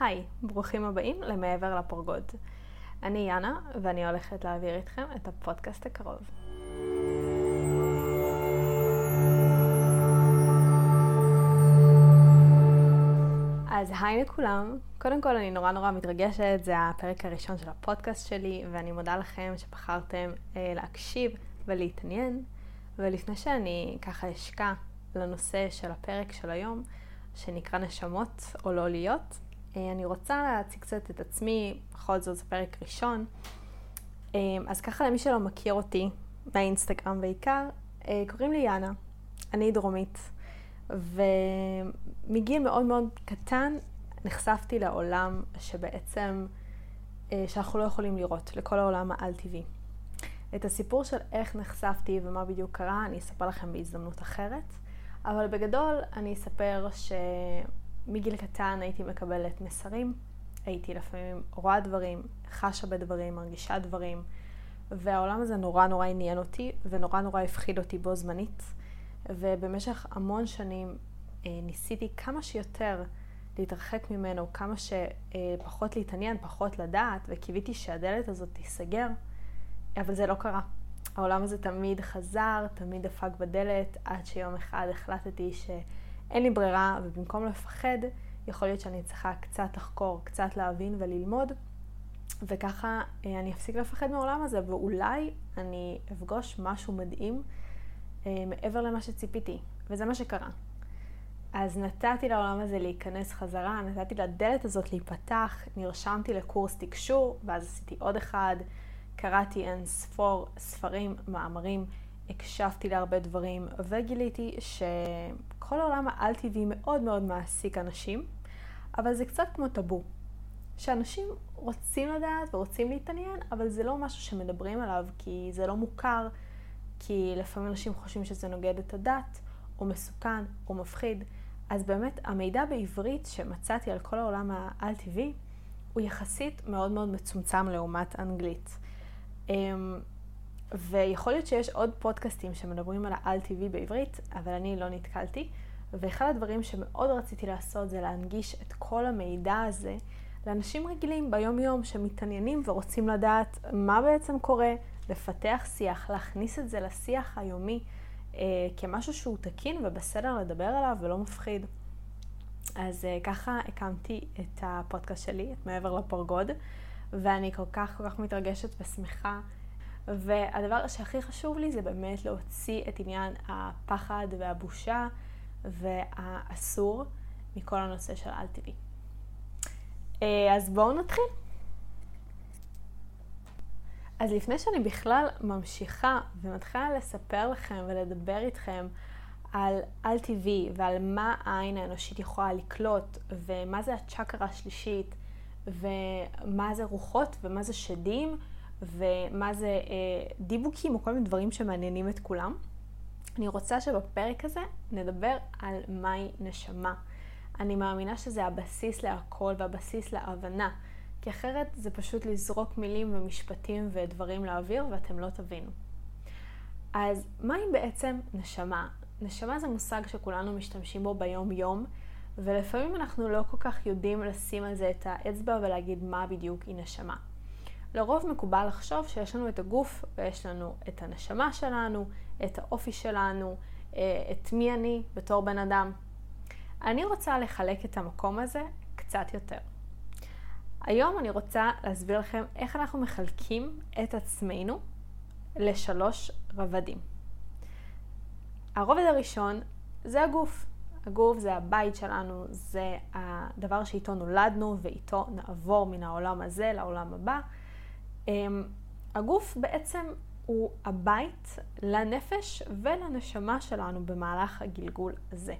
היי, ברוכים הבאים למעבר לפרגוד. אני יאנה, ואני הולכת להעביר איתכם את הפודקאסט הקרוב. אז היי לכולם, קודם כל אני נורא נורא מתרגשת, זה הפרק הראשון של הפודקאסט שלי, ואני מודה לכם שבחרתם אה, להקשיב ולהתעניין. ולפני שאני ככה אשקע לנושא של הפרק של היום, שנקרא נשמות או לא להיות, אני רוצה להציג קצת את עצמי, בכל זאת זה פרק ראשון. אה, אז ככה למי שלא מכיר אותי, מהאינסטגרם בעיקר, אה, קוראים לי יאנה, אני דרומית, ומגיל מאוד מאוד קטן נחשפתי לעולם שבעצם, שאנחנו לא יכולים לראות, לכל העולם העל-טבעי. את הסיפור של איך נחשפתי ומה בדיוק קרה, אני אספר לכם בהזדמנות אחרת, אבל בגדול אני אספר ש... מגיל קטן הייתי מקבלת מסרים, הייתי לפעמים רואה דברים, חשה בדברים, מרגישה דברים, והעולם הזה נורא נורא עניין אותי ונורא נורא הפחיד אותי בו זמנית. ובמשך המון שנים אה, ניסיתי כמה שיותר להתרחק ממנו, כמה שפחות להתעניין, פחות לדעת, וקיוויתי שהדלת הזאת תיסגר, אבל זה לא קרה. העולם הזה תמיד חזר, תמיד דפק בדלת, עד שיום אחד החלטתי ש... אין לי ברירה, ובמקום לפחד, יכול להיות שאני צריכה קצת לחקור, קצת להבין וללמוד, וככה אה, אני אפסיק לפחד מהעולם הזה, ואולי אני אפגוש משהו מדהים אה, מעבר למה שציפיתי, וזה מה שקרה. אז נתתי לעולם הזה להיכנס חזרה, נתתי לדלת הזאת להיפתח, נרשמתי לקורס תקשור, ואז עשיתי עוד אחד, קראתי אין ספור ספרים, מאמרים, הקשבתי להרבה דברים, וגיליתי ש... כל העולם העל-טבעי מאוד מאוד מעסיק אנשים, אבל זה קצת כמו טאבו. שאנשים רוצים לדעת ורוצים להתעניין, אבל זה לא משהו שמדברים עליו, כי זה לא מוכר, כי לפעמים אנשים חושבים שזה נוגד את הדת, או מסוכן, או מפחיד. אז באמת, המידע בעברית שמצאתי על כל העולם העל-טבעי, הוא יחסית מאוד מאוד מצומצם לעומת אנגלית. ויכול להיות שיש עוד פודקאסטים שמדברים על העל-טבעי בעברית, אבל אני לא נתקלתי. ואחד הדברים שמאוד רציתי לעשות זה להנגיש את כל המידע הזה לאנשים רגילים ביום-יום שמתעניינים ורוצים לדעת מה בעצם קורה, לפתח שיח, להכניס את זה לשיח היומי אה, כמשהו שהוא תקין ובסדר לדבר עליו ולא מפחיד. אז אה, ככה הקמתי את הפודקאסט שלי, את מעבר לפרגוד, ואני כל כך כל כך מתרגשת ושמחה. והדבר שהכי חשוב לי זה באמת להוציא את עניין הפחד והבושה והאסור מכל הנושא של על-טבעי. אה, אז בואו נתחיל. אז לפני שאני בכלל ממשיכה ומתחילה לספר לכם ולדבר איתכם על על-טבעי ועל מה העין האנושית יכולה לקלוט ומה זה הצ'קרה השלישית ומה זה רוחות ומה זה שדים ומה זה אה, דיבוקים או כל מיני דברים שמעניינים את כולם. אני רוצה שבפרק הזה נדבר על מהי נשמה. אני מאמינה שזה הבסיס להכל והבסיס להבנה, כי אחרת זה פשוט לזרוק מילים ומשפטים ודברים לאוויר ואתם לא תבינו. אז מהי בעצם נשמה? נשמה זה מושג שכולנו משתמשים בו ביום-יום, ולפעמים אנחנו לא כל כך יודעים לשים על זה את האצבע ולהגיד מה בדיוק היא נשמה. לרוב מקובל לחשוב שיש לנו את הגוף ויש לנו את הנשמה שלנו, את האופי שלנו, אה, את מי אני בתור בן אדם. אני רוצה לחלק את המקום הזה קצת יותר. היום אני רוצה להסביר לכם איך אנחנו מחלקים את עצמנו לשלוש רבדים. הרובד הראשון זה הגוף. הגוף זה הבית שלנו, זה הדבר שאיתו נולדנו ואיתו נעבור מן העולם הזה לעולם הבא. אמ, הגוף בעצם הוא הבית לנפש ולנשמה שלנו במהלך הגלגול הזה.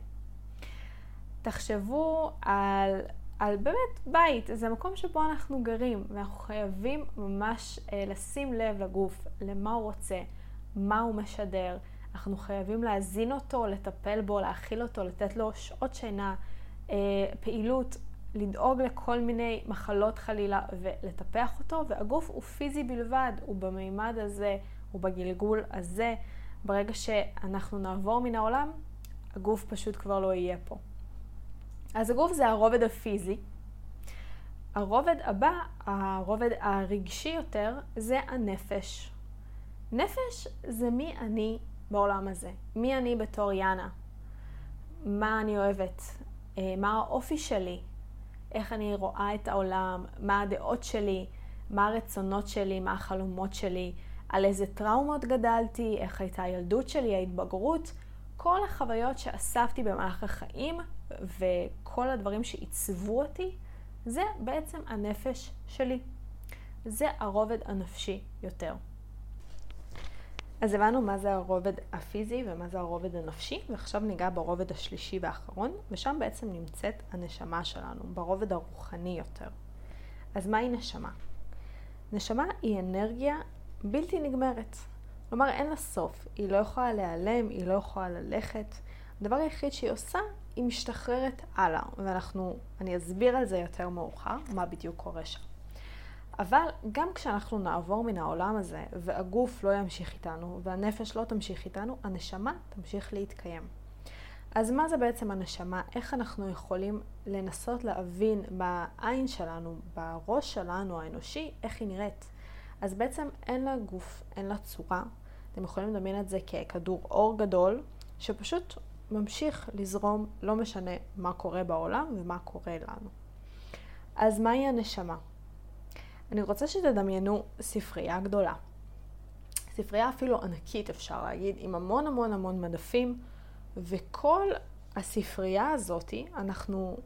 תחשבו על, על באמת בית, זה מקום שבו אנחנו גרים, ואנחנו חייבים ממש אה, לשים לב לגוף, למה הוא רוצה, מה הוא משדר. אנחנו חייבים להזין אותו, לטפל בו, להאכיל אותו, לתת לו שעות שינה, אה, פעילות, לדאוג לכל מיני מחלות חלילה ולטפח אותו, והגוף הוא פיזי בלבד, הוא במימד הזה, הוא בגלגול הזה. ברגע שאנחנו נעבור מן העולם, הגוף פשוט כבר לא יהיה פה. אז הגוף זה הרובד הפיזי, הרובד הבא, הרובד הרגשי יותר, זה הנפש. נפש זה מי אני בעולם הזה, מי אני בתור יאנה, מה אני אוהבת, אה, מה האופי שלי, איך אני רואה את העולם, מה הדעות שלי, מה הרצונות שלי, מה החלומות שלי, על איזה טראומות גדלתי, איך הייתה הילדות שלי, ההתבגרות, כל החוויות שאספתי במהלך החיים וכל הדברים שעיצבו אותי, זה בעצם הנפש שלי. זה הרובד הנפשי יותר. אז הבנו מה זה הרובד הפיזי ומה זה הרובד הנפשי, ועכשיו ניגע ברובד השלישי והאחרון, ושם בעצם נמצאת הנשמה שלנו, ברובד הרוחני יותר. אז מהי נשמה? נשמה היא אנרגיה בלתי נגמרת. כלומר, אין לה סוף. היא לא יכולה להיעלם, היא לא יכולה ללכת. הדבר היחיד שהיא עושה, היא משתחררת הלאה. ואנחנו, אני אסביר על זה יותר מאוחר, מה בדיוק קורה שם. אבל גם כשאנחנו נעבור מן העולם הזה, והגוף לא ימשיך איתנו, והנפש לא תמשיך איתנו, הנשמה תמשיך להתקיים. אז מה זה בעצם הנשמה? איך אנחנו יכולים לנסות להבין בעין שלנו, בראש שלנו האנושי, איך היא נראית? אז בעצם אין לה גוף, אין לה צורה. אתם יכולים לדמיין את זה ככדור אור גדול, שפשוט ממשיך לזרום, לא משנה מה קורה בעולם ומה קורה לנו. אז מהי הנשמה? אני רוצה שתדמיינו ספרייה גדולה. ספרייה אפילו ענקית אפשר להגיד, עם המון המון המון מדפים, וכל הספרייה הזאתי, אנחנו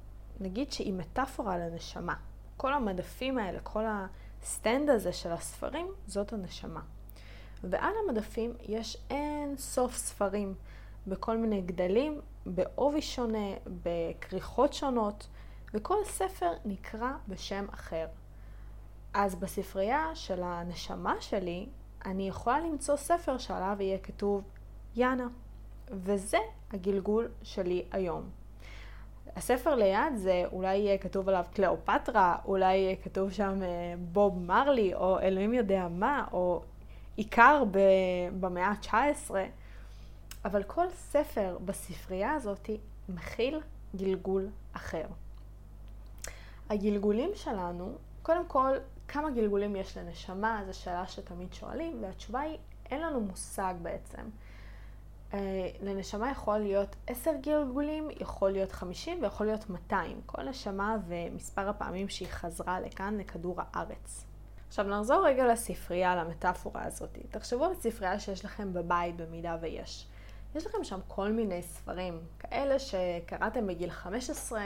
נגיד שהיא מטאפורה לנשמה. כל המדפים האלה, כל הסטנד הזה של הספרים, זאת הנשמה. ועל המדפים יש אין סוף ספרים בכל מיני גדלים, בעובי שונה, בכריכות שונות, וכל ספר נקרא בשם אחר. אז בספרייה של הנשמה שלי, אני יכולה למצוא ספר שעליו יהיה כתוב יאנה, וזה הגלגול שלי היום. הספר ליד זה אולי יהיה כתוב עליו קליאופטרה, אולי יהיה כתוב שם אה, בוב מרלי, או אלוהים יודע מה, או עיקר במאה ה-19, אבל כל ספר בספרייה הזאת מכיל גלגול אחר. הגלגולים שלנו, קודם כל, כמה גלגולים יש לנשמה? זו שאלה שתמיד שואלים, והתשובה היא, אין לנו מושג בעצם. אה, לנשמה יכול להיות עשר גלגולים, יכול להיות חמישים ויכול להיות מאתיים. כל נשמה ומספר הפעמים שהיא חזרה לכאן, לכדור הארץ. עכשיו נחזור רגע לספרייה, למטאפורה הזאת. תחשבו על ספרייה שיש לכם בבית במידה ויש. יש לכם שם כל מיני ספרים, כאלה שקראתם בגיל 15,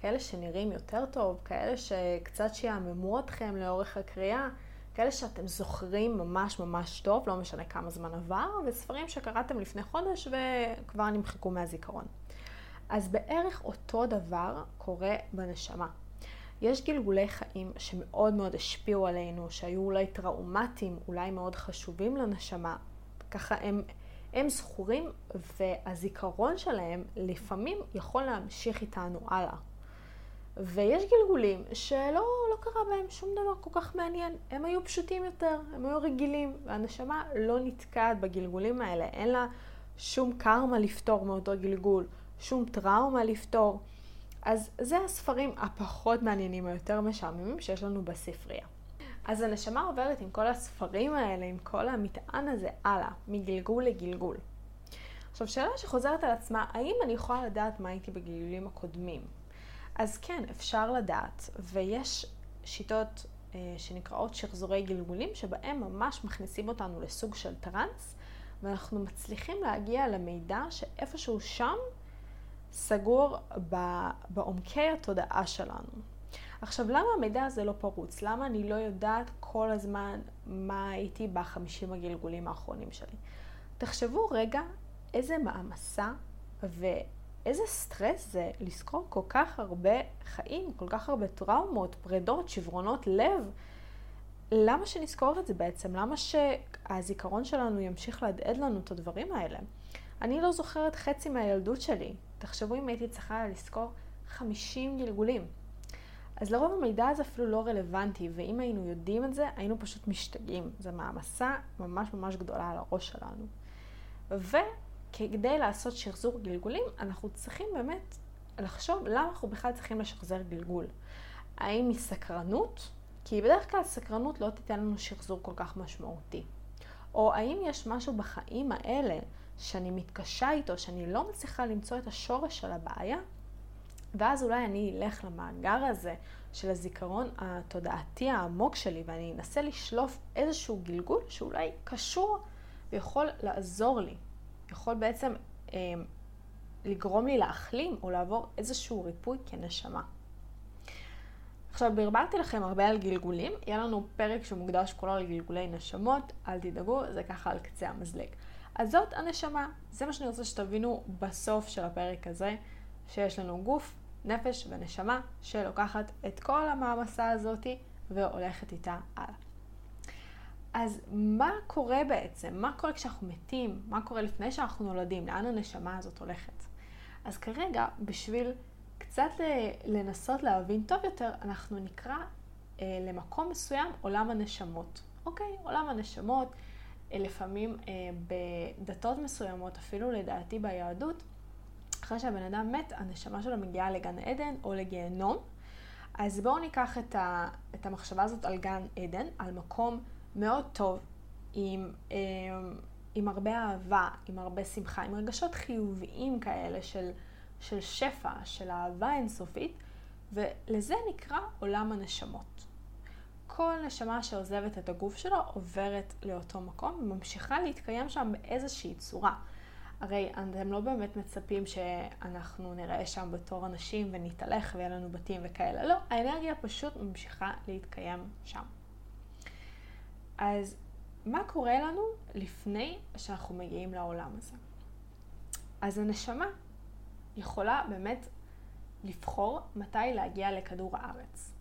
כאלה שנראים יותר טוב, כאלה שקצת שיעממו אתכם לאורך הקריאה, כאלה שאתם זוכרים ממש ממש טוב, לא משנה כמה זמן עבר, וספרים שקראתם לפני חודש וכבר נמחקו מהזיכרון. אז בערך אותו דבר קורה בנשמה. יש גלגולי חיים שמאוד מאוד השפיעו עלינו, שהיו אולי טראומטיים, אולי מאוד חשובים לנשמה. ככה הם, הם זכורים, והזיכרון שלהם לפעמים יכול להמשיך איתנו הלאה. ויש גלגולים שלא לא קרה בהם שום דבר כל כך מעניין. הם היו פשוטים יותר, הם היו רגילים, והנשמה לא נתקעת בגלגולים האלה. אין לה שום קרמה לפתור מאותו גלגול, שום טראומה לפתור. אז זה הספרים הפחות מעניינים, היותר משעממים שיש לנו בספרייה. אז הנשמה עוברת עם כל הספרים האלה, עם כל המטען הזה, הלאה, מגלגול לגלגול. עכשיו, שאלה שחוזרת על עצמה, האם אני יכולה לדעת מה הייתי בגלגולים הקודמים? אז כן, אפשר לדעת, ויש שיטות אה, שנקראות שחזורי גלגולים, שבהם ממש מכניסים אותנו לסוג של טראנס, ואנחנו מצליחים להגיע למידע שאיפשהו שם סגור בעומקי התודעה שלנו. עכשיו, למה המידע הזה לא פרוץ? למה אני לא יודעת כל הזמן מה הייתי בחמישים הגלגולים האחרונים שלי? תחשבו רגע איזה מעמסה ואיזה סטרס זה לזכור כל כך הרבה חיים, כל כך הרבה טראומות, פרדות, שברונות לב. למה שנזכור את זה בעצם? למה שהזיכרון שלנו ימשיך להדהד לנו את הדברים האלה? אני לא זוכרת חצי מהילדות שלי. תחשבו אם הייתי צריכה לזכור 50 גלגולים. אז לרוב המידע הזה אפילו לא רלוונטי, ואם היינו יודעים את זה, היינו פשוט משתגעים. זו מעמסה ממש ממש גדולה על הראש שלנו. וכדי לעשות שחזור גלגולים, אנחנו צריכים באמת לחשוב למה אנחנו בכלל צריכים לשחזר גלגול. האם מסקרנות? כי בדרך כלל סקרנות לא תיתן לנו שחזור כל כך משמעותי. או האם יש משהו בחיים האלה שאני מתקשה איתו, שאני לא מצליחה למצוא את השורש של הבעיה, ואז אולי אני אלך למאגר הזה של הזיכרון התודעתי העמוק שלי, ואני אנסה לשלוף איזשהו גלגול שאולי קשור ויכול לעזור לי, יכול בעצם אה, לגרום לי להחלים או לעבור איזשהו ריפוי כנשמה. עכשיו, ברברתי לכם הרבה על גלגולים, יהיה לנו פרק שמוקדש כולו לגלגולי נשמות, אל תדאגו, זה ככה על קצה המזלג. אז זאת הנשמה, זה מה שאני רוצה שתבינו בסוף של הפרק הזה, שיש לנו גוף, נפש ונשמה שלוקחת את כל המעמסה הזאתי והולכת איתה הלאה. אז מה קורה בעצם? מה קורה כשאנחנו מתים? מה קורה לפני שאנחנו נולדים? לאן הנשמה הזאת הולכת? אז כרגע, בשביל קצת לנסות להבין טוב יותר, אנחנו נקרא אה, למקום מסוים עולם הנשמות. אוקיי? עולם הנשמות, אה, לפעמים אה, בדתות מסוימות, אפילו לדעתי ביהדות, אחרי שהבן אדם מת, הנשמה שלו מגיעה לגן עדן או לגיהנום. אז בואו ניקח את, ה, את המחשבה הזאת על גן עדן, על מקום מאוד טוב, עם, אה, עם הרבה אהבה, עם הרבה שמחה, עם רגשות חיוביים כאלה של, של שפע, של אהבה אינסופית, ולזה נקרא עולם הנשמות. כל נשמה שעוזבת את הגוף שלו עוברת לאותו מקום וממשיכה להתקיים שם באיזושהי צורה. הרי אתם לא באמת מצפים שאנחנו נראה שם בתור אנשים ונתהלך ויהיה לנו בתים וכאלה. לא, האנרגיה פשוט ממשיכה להתקיים שם. אז מה קורה לנו לפני שאנחנו מגיעים לעולם הזה? אז הנשמה יכולה באמת לבחור מתי להגיע לכדור הארץ.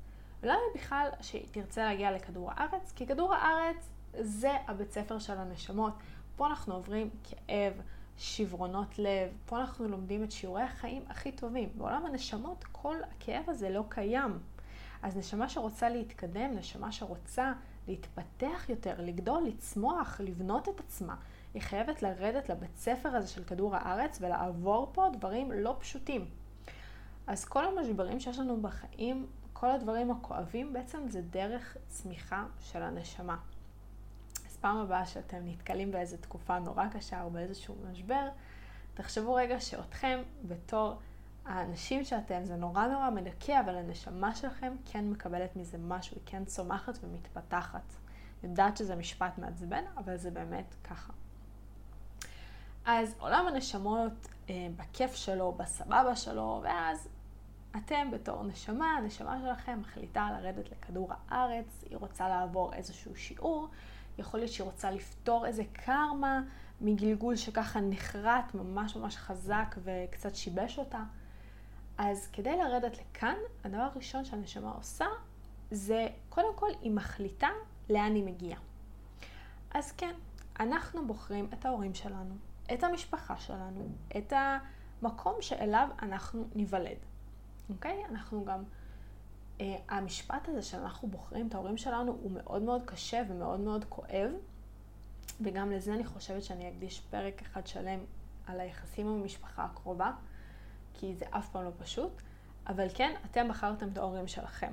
ולמה בכלל שהיא תרצה להגיע לכדור הארץ? כי כדור הארץ זה הבית ספר של הנשמות. פה אנחנו עוברים כאב, שברונות לב, פה אנחנו לומדים את שיעורי החיים הכי טובים. בעולם הנשמות כל הכאב הזה לא קיים. אז נשמה שרוצה להתקדם, נשמה שרוצה להתפתח יותר, לגדול, לצמוח, לבנות את עצמה, היא חייבת לרדת לבית ספר הזה של כדור הארץ ולעבור פה דברים לא פשוטים. אז כל המשברים שיש לנו בחיים, כל הדברים הכואבים, בעצם זה דרך צמיחה של הנשמה. פעם הבאה שאתם נתקלים באיזו תקופה נורא קשה או באיזשהו משבר, תחשבו רגע שאותכם בתור האנשים שאתם, זה נורא נורא מדכא, אבל הנשמה שלכם כן מקבלת מזה משהו, היא כן צומחת ומתפתחת. יודעת שזה משפט מעצבן, אבל זה באמת ככה. אז עולם הנשמות אה, בכיף שלו, בסבבה שלו, ואז אתם בתור נשמה, הנשמה שלכם מחליטה לרדת לכדור הארץ, היא רוצה לעבור איזשהו שיעור, יכול להיות שהיא רוצה לפתור איזה קרמה מגלגול שככה נחרט ממש ממש חזק וקצת שיבש אותה. אז כדי לרדת לכאן, הדבר הראשון שהנשמה עושה זה קודם כל היא מחליטה לאן היא מגיעה. אז כן, אנחנו בוחרים את ההורים שלנו, את המשפחה שלנו, את המקום שאליו אנחנו ניוולד. אוקיי? אנחנו גם Uh, המשפט הזה שאנחנו בוחרים את ההורים שלנו הוא מאוד מאוד קשה ומאוד מאוד כואב, וגם לזה אני חושבת שאני אקדיש פרק אחד שלם על היחסים עם המשפחה הקרובה, כי זה אף פעם לא פשוט, אבל כן, אתם בחרתם את ההורים שלכם.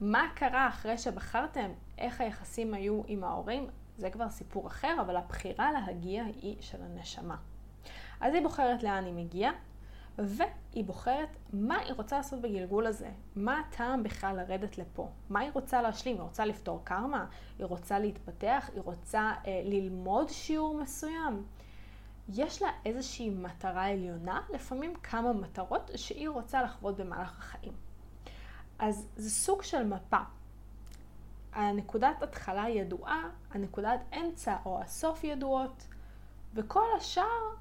מה קרה אחרי שבחרתם? איך היחסים היו עם ההורים, זה כבר סיפור אחר, אבל הבחירה להגיע היא של הנשמה. אז היא בוחרת לאן היא מגיעה, והיא בוחרת מה היא רוצה לעשות בגלגול הזה, מה הטעם בכלל לרדת לפה, מה היא רוצה להשלים, היא רוצה לפתור קרמה, היא רוצה להתפתח, היא רוצה אה, ללמוד שיעור מסוים. יש לה איזושהי מטרה עליונה, לפעמים כמה מטרות שהיא רוצה לחוות במהלך החיים. אז זה סוג של מפה. הנקודת התחלה ידועה, הנקודת אמצע או הסוף ידועות, וכל השאר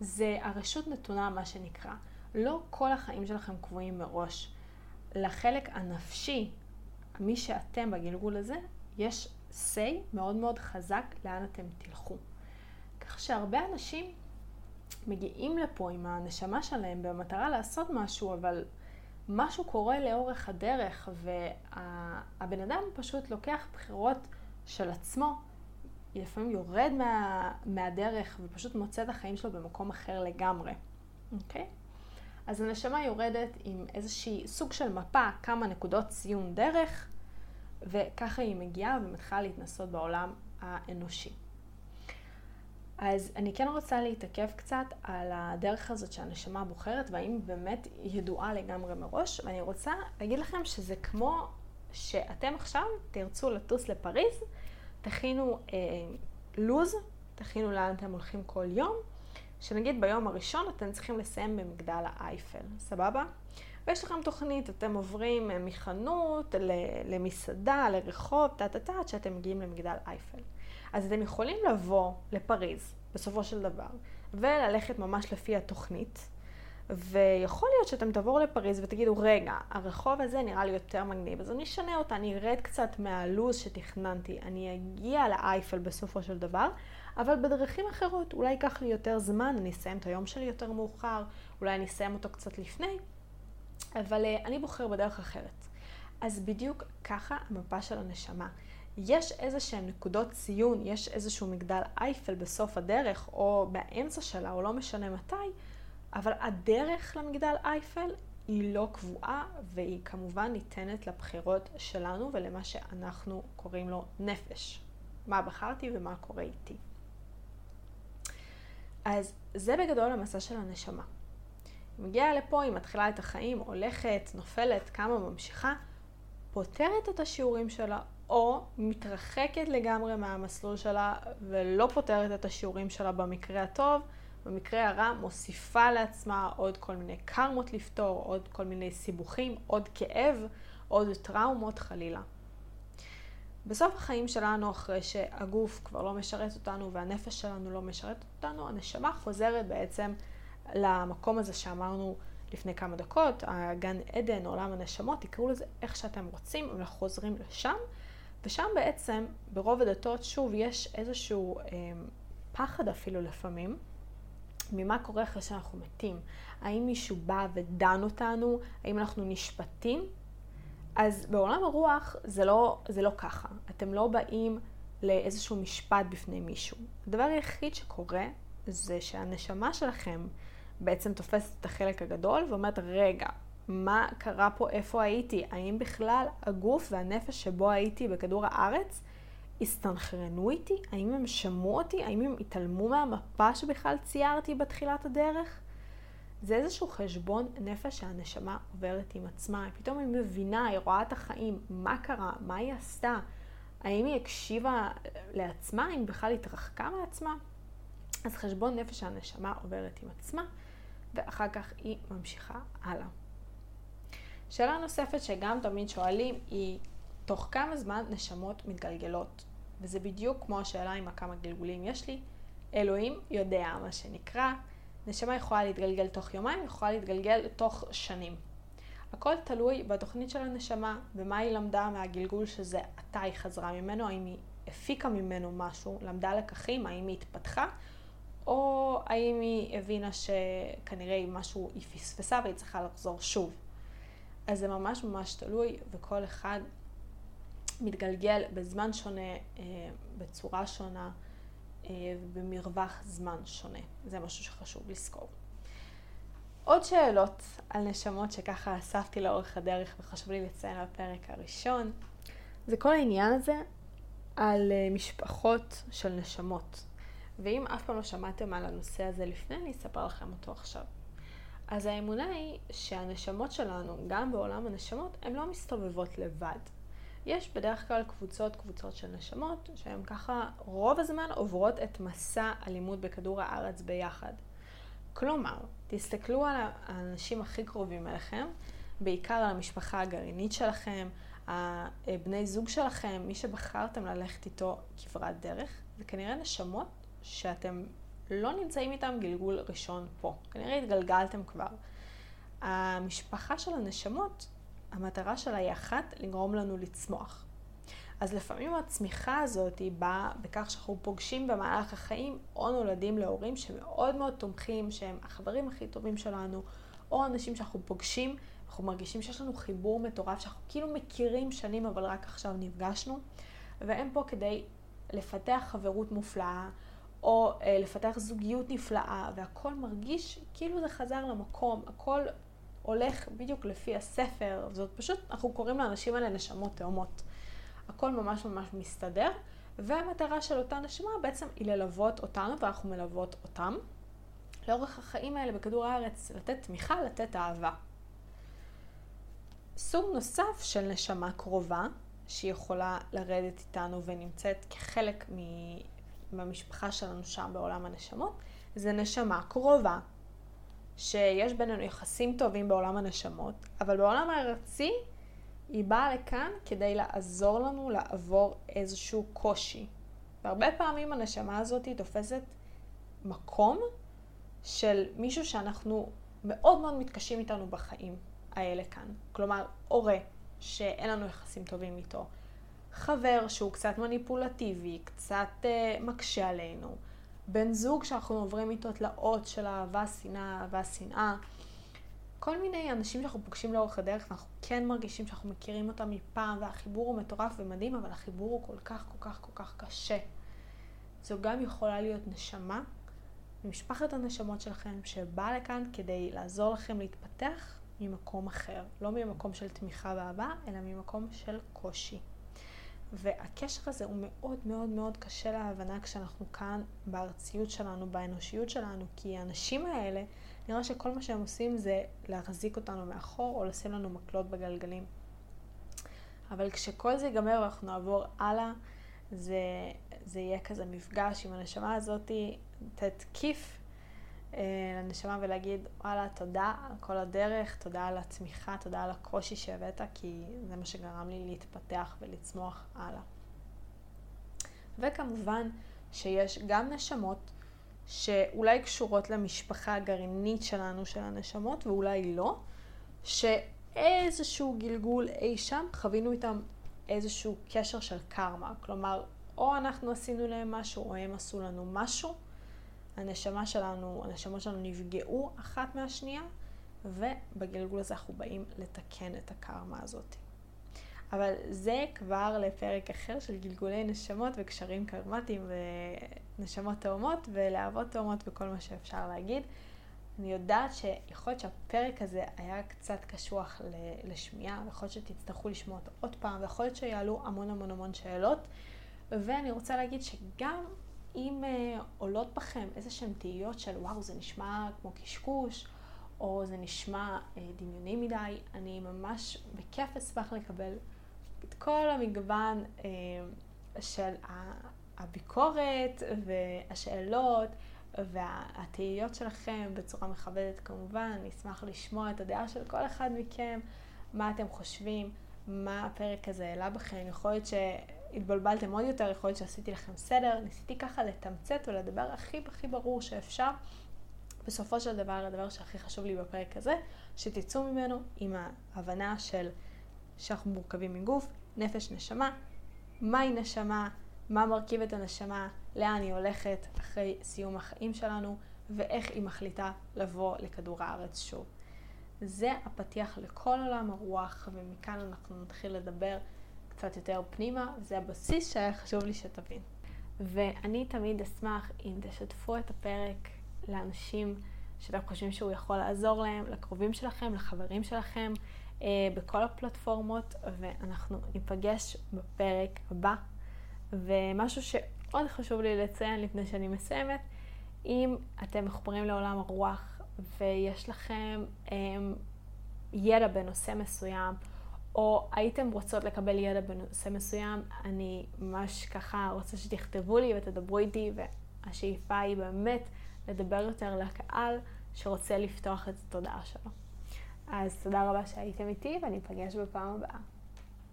זה הרשות נתונה, מה שנקרא. לא כל החיים שלכם קבועים מראש. לחלק הנפשי, מי שאתם בגלגול הזה, יש say מאוד מאוד חזק לאן אתם תלכו. כך שהרבה אנשים מגיעים לפה עם הנשמה שלהם במטרה לעשות משהו, אבל משהו קורה לאורך הדרך, והבן אדם פשוט לוקח בחירות של עצמו לפעמים יורד מה, מהדרך ופשוט מוצא את החיים שלו במקום אחר לגמרי, אוקיי? אז הנשמה יורדת עם איזושהי סוג של מפה, כמה נקודות ציון דרך, וככה היא מגיעה ומתחילה להתנסות בעולם האנושי. אז אני כן רוצה להתעכב קצת על הדרך הזאת שהנשמה בוחרת, והאם באמת ידועה לגמרי מראש, ואני רוצה להגיד לכם שזה כמו שאתם עכשיו תרצו לטוס לפריז, תכינו אה, לוז, תכינו לאן אתם הולכים כל יום, שנגיד ביום הראשון אתם צריכים לסיים במגדל האייפל, סבבה? ויש לכם תוכנית, אתם עוברים אה, מחנות למסעדה, לרחוב, טה-טה-טה, עד שאתם מגיעים למגדל אייפל. אז אתם יכולים לבוא לפריז, בסופו של דבר, וללכת ממש לפי התוכנית, ויכול להיות שאתם תבואו לפריז ותגידו, רגע, הרחוב הזה נראה לי יותר מגניב, אז אני אשנה אותה, אני ארד קצת מהלו"ז שתכננתי, אני אגיע לאייפל בסופו של דבר, אבל בדרכים אחרות, אולי ייקח לי יותר זמן, אני אסיים את היום שלי יותר מאוחר, אולי אני אסיים אותו קצת לפני, אבל uh, אני בוחר בדרך אחרת. אז בדיוק ככה המפה של הנשמה. יש איזה שהן נקודות ציון, יש איזשהו מגדל אייפל בסוף הדרך, או באמצע שלה, או לא משנה מתי, אבל הדרך למגדל אייפל היא לא קבועה, והיא כמובן ניתנת לבחירות שלנו ולמה שאנחנו קוראים לו נפש. מה בחרתי ומה קורה איתי. אז זה בגדול המסע של הנשמה. היא מגיעה לפה, היא מתחילה את החיים, הולכת, נופלת, קמה, ממשיכה, פותרת את השיעורים שלה, או מתרחקת לגמרי מהמסלול שלה ולא פותרת את השיעורים שלה במקרה הטוב, במקרה הרע מוסיפה לעצמה עוד כל מיני קרמות לפתור, עוד כל מיני סיבוכים, עוד כאב, עוד טראומות חלילה. בסוף החיים שלנו, אחרי שהגוף כבר לא משרת אותנו והנפש שלנו לא משרת אותנו, הנשמה חוזרת בעצם למקום הזה שאמרנו לפני כמה דקות, הגן עדן, עולם הנשמות, תקראו לזה איך שאתם רוצים, אבל חוזרים לשם, ושם בעצם, ברוב הדתות, שוב, יש איזשהו אה, פחד אפילו לפעמים, ממה קורה אחרי שאנחנו מתים. האם מישהו בא ודן אותנו? האם אנחנו נשפטים? אז בעולם הרוח זה לא, זה לא ככה. אתם לא באים לאיזשהו משפט בפני מישהו. הדבר היחיד שקורה זה שהנשמה שלכם בעצם תופסת את החלק הגדול ואומרת, רגע, מה קרה פה, איפה הייתי? האם בכלל הגוף והנפש שבו הייתי בכדור הארץ הסתנכרנו איתי? האם הם שמעו אותי? האם הם התעלמו מהמפה שבכלל ציירתי בתחילת הדרך? זה איזשהו חשבון נפש שהנשמה עוברת עם עצמה. פתאום היא מבינה, היא רואה את החיים, מה קרה, מה היא עשתה, האם היא הקשיבה לעצמה, האם בכלל התרחקה מעצמה. אז חשבון נפש שהנשמה עוברת עם עצמה, ואחר כך היא ממשיכה הלאה. שאלה נוספת שגם תמיד שואלים היא, תוך כמה זמן נשמות מתגלגלות? וזה בדיוק כמו השאלה עם הכמה גלגולים יש לי. אלוהים יודע, מה שנקרא. נשמה יכולה להתגלגל תוך יומיים, יכולה להתגלגל תוך שנים. הכל תלוי בתוכנית של הנשמה, ומה היא למדה מהגלגול שזה עתה היא חזרה ממנו, האם היא הפיקה ממנו משהו, למדה לקחים, האם היא התפתחה, או האם היא הבינה שכנראה משהו היא פספסה והיא צריכה לחזור שוב. אז זה ממש ממש תלוי, וכל אחד מתגלגל בזמן שונה, אה, בצורה שונה ובמרווח זמן שונה. זה משהו שחשוב לזכור. עוד שאלות על נשמות שככה אספתי לאורך הדרך וחשוב לי לציין בפרק הראשון, זה כל העניין הזה על אה, משפחות של נשמות. ואם אף פעם לא שמעתם על הנושא הזה לפני, אני אספר לכם אותו עכשיו. אז האמונה היא שהנשמות שלנו, גם בעולם הנשמות, הן לא מסתובבות לבד. יש בדרך כלל קבוצות, קבוצות של נשמות, שהן ככה רוב הזמן עוברות את מסע הלימוד בכדור הארץ ביחד. כלומר, תסתכלו על האנשים הכי קרובים אליכם, בעיקר על המשפחה הגרעינית שלכם, הבני זוג שלכם, מי שבחרתם ללכת איתו כברת דרך, זה כנראה נשמות שאתם לא נמצאים איתם גלגול ראשון פה. כנראה התגלגלתם כבר. המשפחה של הנשמות המטרה שלה היא אחת, לגרום לנו לצמוח. אז לפעמים הצמיחה הזאת היא באה בכך שאנחנו פוגשים במהלך החיים או נולדים להורים שמאוד מאוד תומכים, שהם החברים הכי טובים שלנו, או אנשים שאנחנו פוגשים, אנחנו מרגישים שיש לנו חיבור מטורף, שאנחנו כאילו מכירים שנים אבל רק עכשיו נפגשנו, והם פה כדי לפתח חברות מופלאה, או אה, לפתח זוגיות נפלאה, והכל מרגיש כאילו זה חזר למקום, הכל הולך בדיוק לפי הספר, זאת פשוט, אנחנו קוראים לאנשים האלה נשמות תאומות. הכל ממש ממש מסתדר, והמטרה של אותה נשמה בעצם היא ללוות אותנו, ואנחנו מלוות אותם. לאורך החיים האלה בכדור הארץ, לתת תמיכה, לתת אהבה. סוג נוסף של נשמה קרובה, שהיא יכולה לרדת איתנו ונמצאת כחלק מהמשפחה שלנו שם בעולם הנשמות, זה נשמה קרובה, שיש בינינו יחסים טובים בעולם הנשמות, אבל בעולם הארצי היא באה לכאן כדי לעזור לנו לעבור איזשהו קושי. והרבה פעמים הנשמה הזאת תופסת מקום של מישהו שאנחנו מאוד מאוד מתקשים איתנו בחיים האלה כאן. כלומר, הורה שאין לנו יחסים טובים איתו, חבר שהוא קצת מניפולטיבי, קצת uh, מקשה עלינו, בן זוג שאנחנו עוברים איתו תלאות של אהבה, שנאה, אהבה, שנאה. כל מיני אנשים שאנחנו פוגשים לאורך הדרך ואנחנו כן מרגישים שאנחנו מכירים אותם מפעם והחיבור הוא מטורף ומדהים, אבל החיבור הוא כל כך כל כך כל כך קשה. זו גם יכולה להיות נשמה ממשפחת הנשמות שלכם שבאה לכאן כדי לעזור לכם להתפתח ממקום אחר. לא ממקום של תמיכה ואהבה, אלא ממקום של קושי. והקשר הזה הוא מאוד מאוד מאוד קשה להבנה כשאנחנו כאן בארציות שלנו, באנושיות שלנו, כי האנשים האלה, נראה שכל מה שהם עושים זה להחזיק אותנו מאחור או לשים לנו מקלות בגלגלים. אבל כשכל זה ייגמר ואנחנו נעבור הלאה, זה, זה יהיה כזה מפגש עם הנשמה הזאתי, אה, לנשמה ולהגיד, וואלה, תודה על כל הדרך, תודה על התמיכה, תודה על הקושי שהבאת, כי זה מה שגרם לי להתפתח ולצמוח הלאה. וכמובן שיש גם נשמות שאולי קשורות למשפחה הגרעינית שלנו, של הנשמות, ואולי לא, שאיזשהו גלגול אי שם חווינו איתם איזשהו קשר של קרמה. כלומר, או אנחנו עשינו להם משהו, או הם עשו לנו משהו, הנשמה שלנו, הנשמות שלנו נפגעו אחת מהשנייה, ובגלגול הזה אנחנו באים לתקן את הקרמה הזאת. אבל זה כבר לפרק אחר של גלגולי נשמות וקשרים קרמטיים ונשמות תאומות ולהבות תאומות וכל מה שאפשר להגיד. אני יודעת שיכול להיות שהפרק הזה היה קצת קשוח לשמיעה, ויכול להיות שתצטרכו לשמוע אותו עוד פעם, ויכול להיות שיעלו המון המון המון שאלות. ואני רוצה להגיד שגם אם uh, עולות בכם איזה שהן תהיות של וואו, זה נשמע כמו קשקוש, או זה נשמע uh, דמיוני מדי, אני ממש בכיף אשמח לקבל את כל המגוון uh, של הביקורת והשאלות והתהיות שלכם בצורה מכבדת כמובן. אני אשמח לשמוע את הדעה של כל אחד מכם, מה אתם חושבים, מה הפרק הזה העלה בכם. יכול להיות ש... התבלבלתם עוד יותר, יכול להיות שעשיתי לכם סדר, ניסיתי ככה לתמצת ולדבר הכי הכי ברור שאפשר. בסופו של דבר, הדבר שהכי חשוב לי בפרק הזה, שתצאו ממנו עם ההבנה של שאנחנו מורכבים מגוף, נפש, נשמה, מהי נשמה, מה מרכיב את הנשמה, לאן היא הולכת אחרי סיום החיים שלנו, ואיך היא מחליטה לבוא לכדור הארץ שוב. זה הפתיח לכל עולם הרוח, ומכאן אנחנו נתחיל לדבר קצת יותר פנימה, זה הבסיס שהיה חשוב לי שתבין. ואני תמיד אשמח אם תשתפו את הפרק לאנשים שאתם חושבים שהוא יכול לעזור להם, לקרובים שלכם, לחברים שלכם, אה, בכל הפלטפורמות, ואנחנו ניפגש בפרק הבא. ומשהו שעוד חשוב לי לציין לפני שאני מסיימת, אם אתם מחוברים לעולם הרוח ויש לכם אה, ידע בנושא מסוים, או הייתם רוצות לקבל ידע בנושא מסוים, אני ממש ככה רוצה שתכתבו לי ותדברו איתי, והשאיפה היא באמת לדבר יותר לקהל שרוצה לפתוח את התודעה שלו. אז תודה רבה שהייתם איתי, ואני אפגש בפעם הבאה.